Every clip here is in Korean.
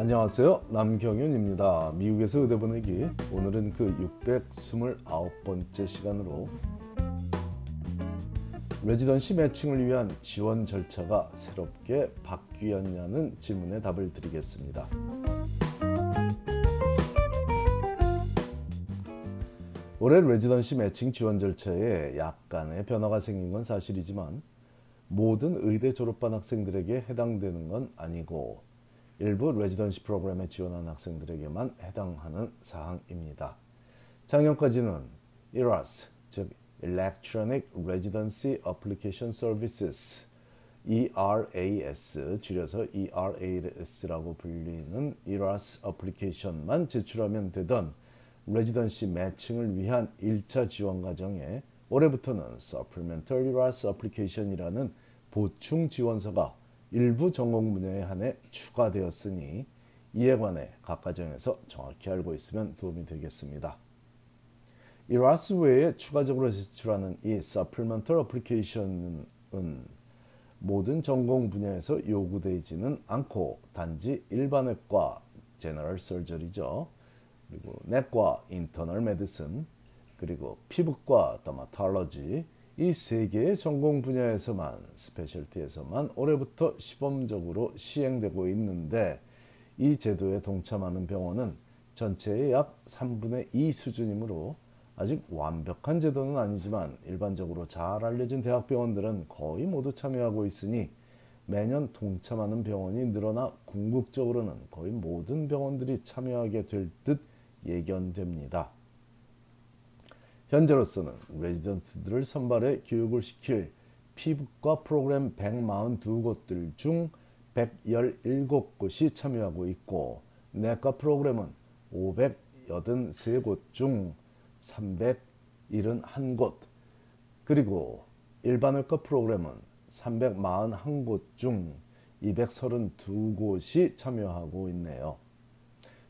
안녕하세요. 남경윤입니다. 미국에서 의대 보내기. 오늘은 그 629번째 시간으로 레지던시 매칭을 위한 지원 절차가 새롭게 바뀌었냐는 질문에 답을 드리겠습니다. 올해 레지던시 매칭 지원 절차에 약간의 변화가 생긴 건 사실이지만 모든 의대 졸업반 학생들에게 해당되는 건 아니고 일부 레지던시 프로그램에 지원한 학생들에게만 해당하는 사항입니다. 작년까지는 ERAS, 즉 Electronic Residency Application Services, ERAS, 줄여서 ERAS라고 불리는 ERAS 어플리케이션만 제출하면 되던 레지던시 매칭을 위한 1차 지원 과정에 올해부터는 Supplemental ERAS Application이라는 보충 지원서가 일부 전공 분야에 한해 추가되었으니 이에 관해 각 과정에서 정확히 알고 있으면 도움이 되겠습니다. 이 라스 외에 추가적으로 제출하는 이 Supplemental Application은 모든 전공 분야에서 요구되지는 않고 단지 일반외과 General Surgery죠. 그리고 내과 Internal Medicine 그리고 피부과 Dermatology 이 세 개의 전공 분야에서만 스페셜티에서만 올해부터 시범적으로 시행되고 있는데 이 제도에 동참하는 병원은 전체의 약 3분의 2 수준이므로 아직 완벽한 제도는 아니지만 일반적으로 잘 알려진 대학병원들은 거의 모두 참여하고 있으니 매년 동참하는 병원이 늘어나 궁극적으로는 거의 모든 병원들이 참여하게 될 듯 예견됩니다. 현재로서는 레지던트들을 선발해 교육을 시킬 피부과 프로그램 142곳들 중 117곳이 참여하고 있고 내과 프로그램은 583곳 중 371곳 그리고 일반외과 프로그램은 341곳 중 232곳이 참여하고 있네요.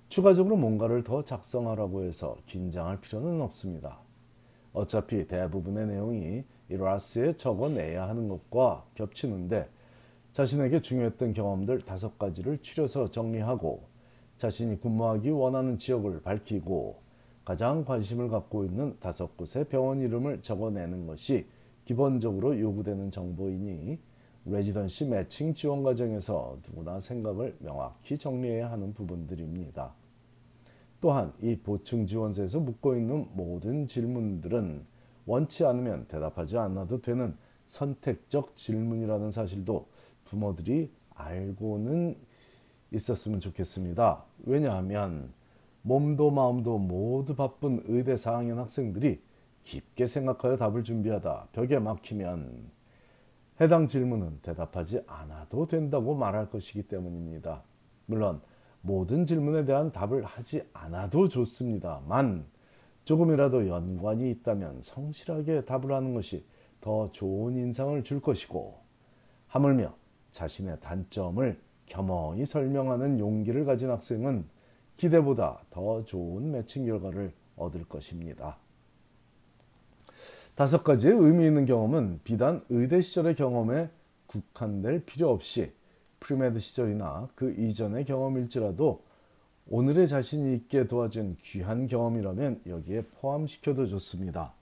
추가적으로 뭔가를 더 작성하라고 해서 긴장할 필요는 없습니다. 어차피 대부분의 내용이 이라스에 적어내야 하는 것과 겹치는데 자신에게 중요했던 경험들 다섯 가지를 추려서 정리하고 자신이 근무하기 원하는 지역을 밝히고 가장 관심을 갖고 있는 다섯 곳의 병원 이름을 적어내는 것이 기본적으로 요구되는 정보이니 레지던시 매칭 지원 과정에서 누구나 생각을 명확히 정리해야 하는 부분들입니다. 또한 이 보충 지원서에서 묻고 있는 모든 질문들은 원치 않으면 대답하지 않아도 되는 선택적 질문이라는 사실도 부모들이 알고는 있었으면 좋겠습니다. 왜냐하면 몸도 마음도 모두 바쁜 의대 4학년 학생들이 깊게 생각하여 답을 준비하다 벽에 막히면 해당 질문은 대답하지 않아도 된다고 말할 것이기 때문입니다. 물론 모든 질문에 대한 답을 하지 않아도 좋습니다만 조금이라도 연관이 있다면 성실하게 답을 하는 것이 더 좋은 인상을 줄 것이고 하물며 자신의 단점을 겸허히 설명하는 용기를 가진 학생은 기대보다 더 좋은 매칭 결과를 얻을 것입니다. 다섯 가지의 의미 있는 경험은 비단 의대 시절의 경험에 국한될 필요 없이 pre-med 시절이나 그 이전의 경험일지라도 오늘의 자신이 있게 도와준 귀한 경험이라면 여기에 포함시켜도 좋습니다.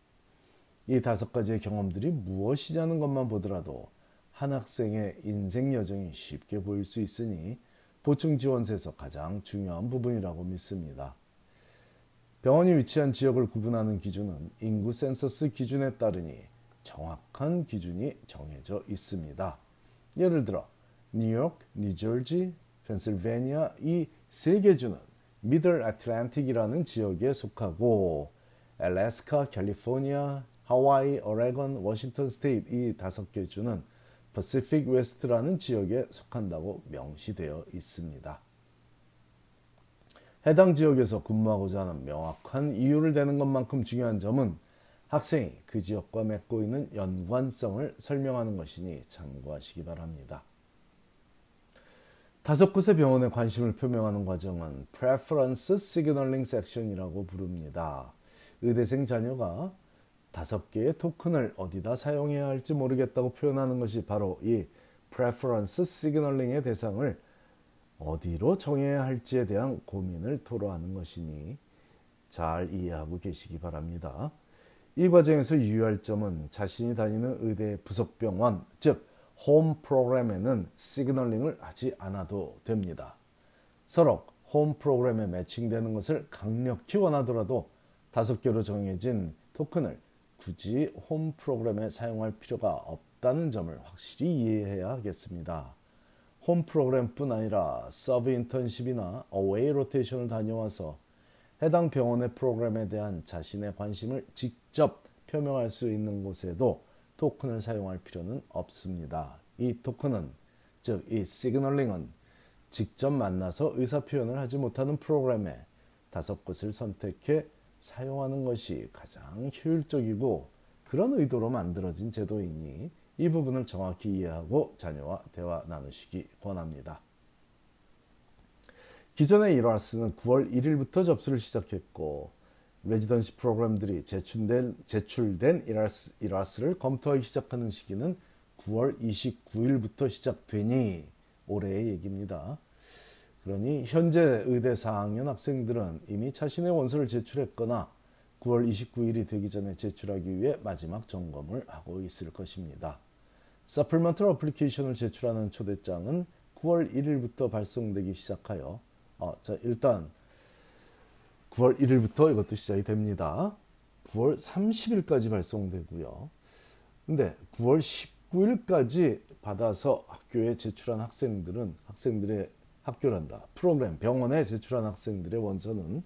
이 다섯 가지의 경험들이 무엇이냐는 것만 보더라도 한 학생의 인생 여정이 쉽게 보일 수 있으니 보충 지원서에서 가장 중요한 부분이라고 믿습니다. 병원이 위치한 지역을 구분하는 기준은 인구 센서스 기준에 따르니 정확한 기준이 정해져 있습니다. 예를 들어 뉴욕, 뉴저지, 펜실베니아 이 세 개 주는 Middle Atlantic이라는 지역에 속하고 알래스카, 캘리포니아, 하와이, 오레곤, Washington State 이 다섯 개 주는 Pacific West라는 지역에 속한다고 명시되어 있습니다. 해당 지역에서 근무하고자 하는 명확한 이유를 대는 것만큼 중요한 점은 학생이 그 지역과 맺고 있는 연관성을 설명하는 것이니 참고하시기 바랍니다. 다섯 곳의 병원에 관심을 표명하는 과정은 Preference Signaling Section이라고 부릅니다. 의대생 자녀가 다섯 개의 토큰을 어디다 사용해야 할지 모르겠다고 표현하는 것이 바로 이 Preference Signaling의 대상을 어디로 정해야 할지에 대한 고민을 토로하는 것이니 잘 이해하고 계시기 바랍니다. 이 과정에서 유의할 점은 자신이 다니는 의대 부속병원, 즉, 홈 프로그램에는 signaling을 하지 않아도 됩니다. 서로 홈 프로그램에 매칭되는 것을 강력히 원하더라도 다섯 개로 정해진 토큰을 굳이 홈 프로그램에 사용할 필요가 없다는 점을 확실히 이해해야 하겠습니다. 홈 프로그램뿐 아니라 sub-internship이나 away rotation을 다녀와서 해당 병원의 프로그램에 대한 자신의 관심을 직접 표명할 수 있는 곳에도 토큰을 사용할 필요는 없습니다. 이 토큰은 즉 이 시그널링은 직접 만나서 의사 표현을 하지 못하는 프로그램에 다섯 곳을 선택해 사용하는 것이 가장 효율적이고 그런 의도로 만들어진 제도이니 이 부분을 정확히 이해하고 자녀와 대화 나누시기 권합니다. 기존의 ERAS는 9월 1일부터 접수를 시작했고 레지던시 프로그램들이 제출된, 제출된 ERAS, ERAS를 검토하기 시작하는 시기는 9월 29일부터 시작되니 올해의 얘기입니다. 그러니 현재 의대 4학년 학생들은 이미 자신의 원서를 제출했거나 9월 29일이 되기 전에 제출하기 위해 마지막 점검을 하고 있을 것입니다. supplement application을 제출하는 초대장은 9월 1일부터 발송되기 시작하여 어, 자 일단 9월 1일부터 이것도 시작이 됩니다. 9월 30일까지 발송되고요. 근데 9월 19일까지 받아서 학교에 제출한 학생들은 학생들의 학교란다. 프로그램 병원에 제출한 학생들의 원서는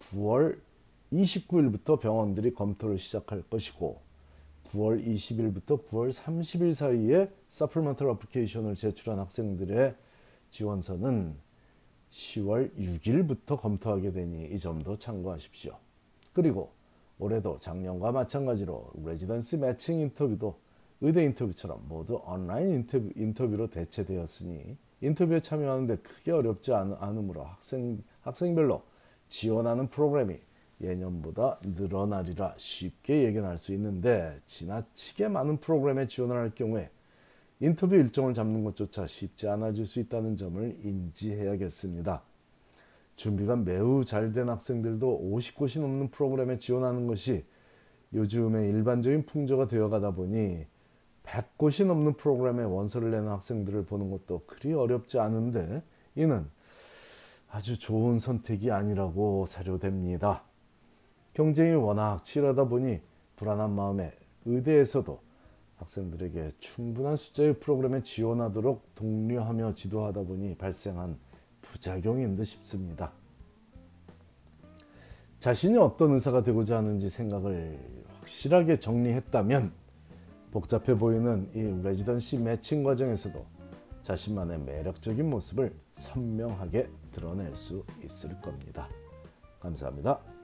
9월 29일부터 병원들이 검토를 시작할 것이고 9월 20일부터 9월 30일 사이에 supplemental application을 제출한 학생들의 지원서는 10월 6일부터 검토하게 되니 이 점도 참고하십시오. 그리고 올해도 작년과 마찬가지로 레지던스 매칭 인터뷰도 의대 인터뷰처럼 모두 온라인 인터뷰, 인터뷰로 대체되었으니 인터뷰에 참여하는데 크게 어렵지 않, 으므로 학생, 학생별로 지원하는 프로그램이 예년보다 늘어나리라 쉽게 예견할 수 있는데 지나치게 많은 프로그램에 지원을 할 경우에 인터뷰 일정을 잡는 것조차 쉽지 않아질 수 있다는 점을 인지해야겠습니다. 준비가 매우 잘 된 학생들도 50곳이 넘는 프로그램에 지원하는 것이 요즘의 일반적인 풍조가 되어가다 보니 100곳이 넘는 프로그램에 원서를 내는 학생들을 보는 것도 그리 어렵지 않은데 이는 아주 좋은 선택이 아니라고 사료됩니다. 경쟁이 워낙 치열하다 보니 불안한 마음에 의대에서도 학생들에게 충분한 숫자의 프로그램에 지원하도록 독려하며 지도하다 보니 발생한 부작용인 듯 싶습니다. 자신이 어떤 의사가 되고자 하는지 생각을 확실하게 정리했다면 복잡해 보이는 이 레지던시 매칭 과정에서도 자신만의 매력적인 모습을 선명하게 드러낼 수 있을 겁니다. 감사합니다.